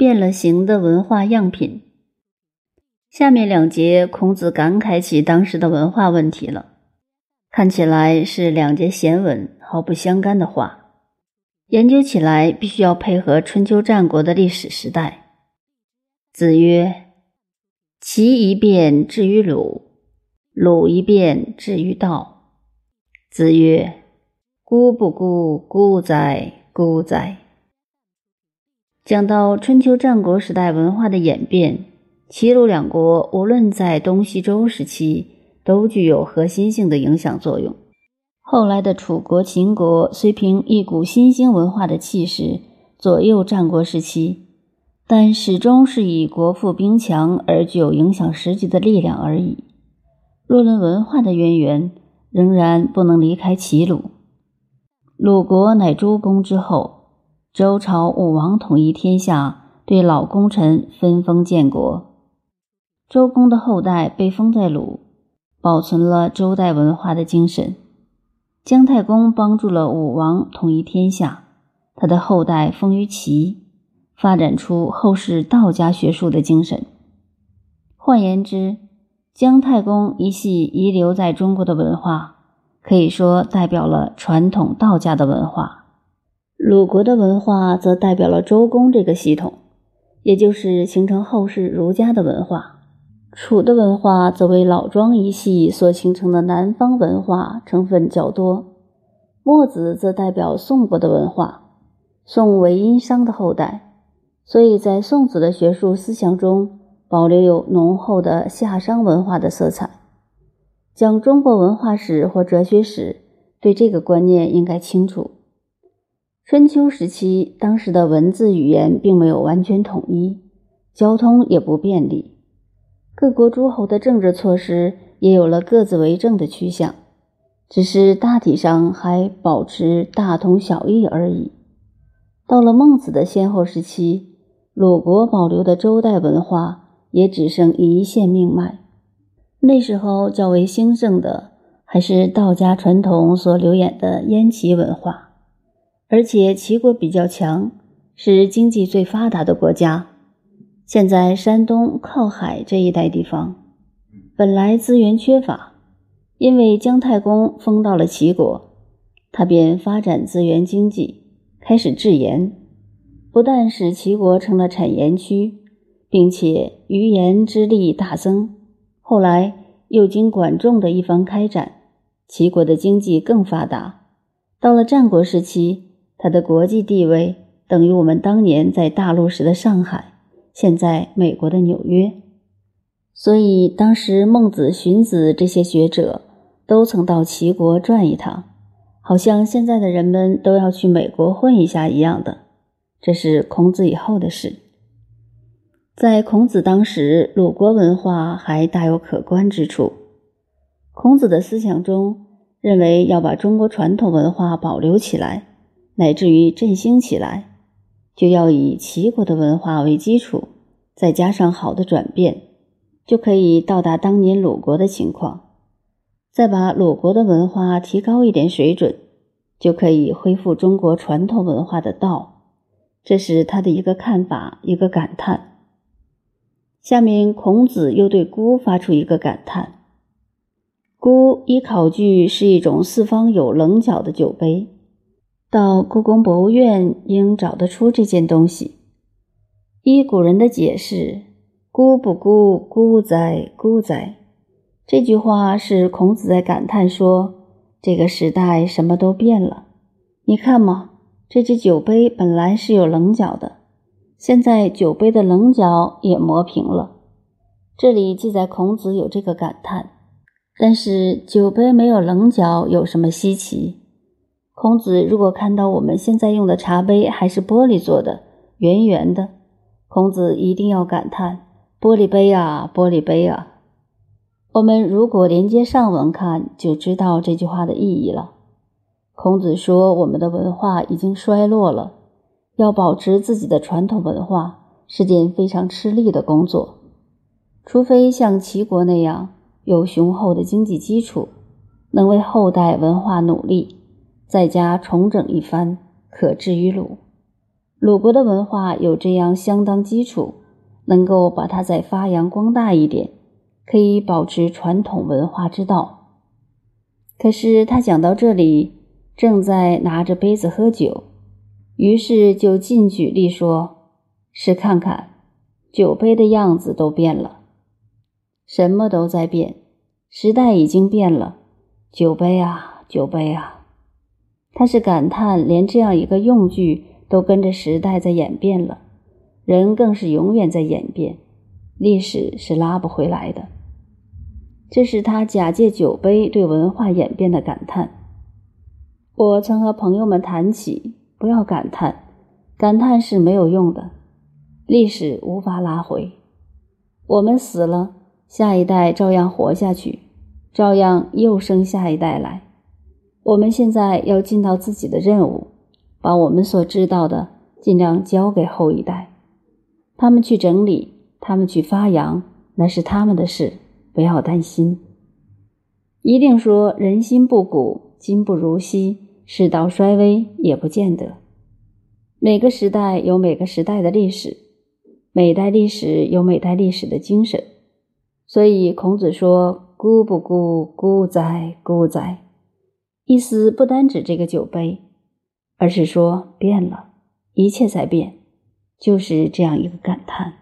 变了形的文化样品。下面两节，孔子感慨起当时的文化问题了。看起来是两节闲文，毫不相干的话，研究起来必须要配合春秋战国的历史时代。子曰：“齐一变至于鲁，鲁一变至于道。”子曰：“孤不孤，孤哉，孤哉！”讲到春秋战国时代文化的演变，齐鲁两国无论在东西周时期，都具有核心性的影响作用。后来的楚国、秦国虽凭一股新兴文化的气势左右战国时期，但始终是以国富兵强而具有影响实际的力量而已。若论文化的渊源，仍然不能离开齐鲁。鲁国乃周公之后。周朝武王统一天下，对老功臣分封建国。周公的后代被封在鲁，保存了周代文化的精神。姜太公帮助了武王统一天下，他的后代封于齐，发展出后世道家学术的精神。换言之，姜太公一系遗留在中国的文化，可以说代表了传统道家的文化。鲁国的文化则代表了周公这个系统，也就是形成后世儒家的文化。楚的文化则为老庄一系所形成的南方文化成分较多。墨子则代表宋国的文化，宋为殷商的后代，所以在宋子的学术思想中保留有浓厚的夏商文化的色彩。讲中国文化史或哲学史，对这个观念应该清楚。春秋时期，当时的文字语言并没有完全统一，交通也不便利，各国诸侯的政治措施也有了各自为政的趋向，只是大体上还保持大同小异而已。到了孟子的先后时期，鲁国保留的周代文化也只剩一线命脉。那时候较为兴盛的还是道家传统所流演的燕齐文化。而且齐国比较强，是经济最发达的国家。现在山东靠海这一带地方，本来资源缺乏，因为姜太公封到了齐国，他便发展资源经济，开始制盐，不但使齐国成了产盐区，并且余盐之力大增。后来又经管仲的一番开展，齐国的经济更发达。到了战国时期。他的国际地位等于我们当年在大陆时的上海，现在美国的纽约。所以当时孟子、荀子这些学者都曾到齐国转一趟，好像现在的人们都要去美国混一下一样的。这是孔子以后的事。在孔子当时，鲁国文化还大有可观之处。孔子的思想中认为要把中国传统文化保留起来。乃至于振兴起来，就要以齐国的文化为基础，再加上好的转变，就可以到达当年鲁国的情况。再把鲁国的文化提高一点水准，就可以恢复中国传统文化的道。这是他的一个看法，一个感叹。下面孔子又对孤发出一个感叹：孤依考据是一种四方有棱角的酒杯。到故宫博物院应找得出这件东西。依古人的解释，“孤不孤，孤哉，孤哉”，这句话是孔子在感叹说：这个时代什么都变了。你看嘛，这只酒杯本来是有棱角的，现在酒杯的棱角也磨平了。这里记载孔子有这个感叹，但是酒杯没有棱角有什么稀奇？孔子如果看到我们现在用的茶杯还是玻璃做的，圆圆的，孔子一定要感叹：“玻璃杯啊，玻璃杯啊！”我们如果连接上文看，就知道这句话的意义了。孔子说：“我们的文化已经衰落了，要保持自己的传统文化是件非常吃力的工作，除非像齐国那样有雄厚的经济基础，能为后代文化努力。”在家重整一番，可至于鲁。鲁国的文化有这样相当基础，能够把它再发扬光大一点，可以保持传统文化之道。可是他讲到这里，正在拿着杯子喝酒，于是就尽举例说：“是看看，酒杯的样子都变了，什么都在变，时代已经变了，酒杯啊，酒杯啊。”他是感叹，连这样一个用具。都跟着时代在演变了，人更是永远在演变，历史是拉不回来的。这是他假借酒杯对文化演变的感叹。我曾和朋友们谈起，不要感叹，感叹是没有用的，历史无法拉回。我们死了，下一代照样活下去，照样又生下一代来。我们现在要尽到自己的任务。把我们所知道的尽量交给后一代，他们去整理，他们去发扬，那是他们的事，不要担心。一定说人心不古，今不如昔，世道衰微也不见得。每个时代有每个时代的历史，每代历史有每代历史的精神。所以孔子说：“孤不孤，孤哉，孤哉。”意思不单指这个酒杯。而是说变了，一切在变，就是这样一个感叹。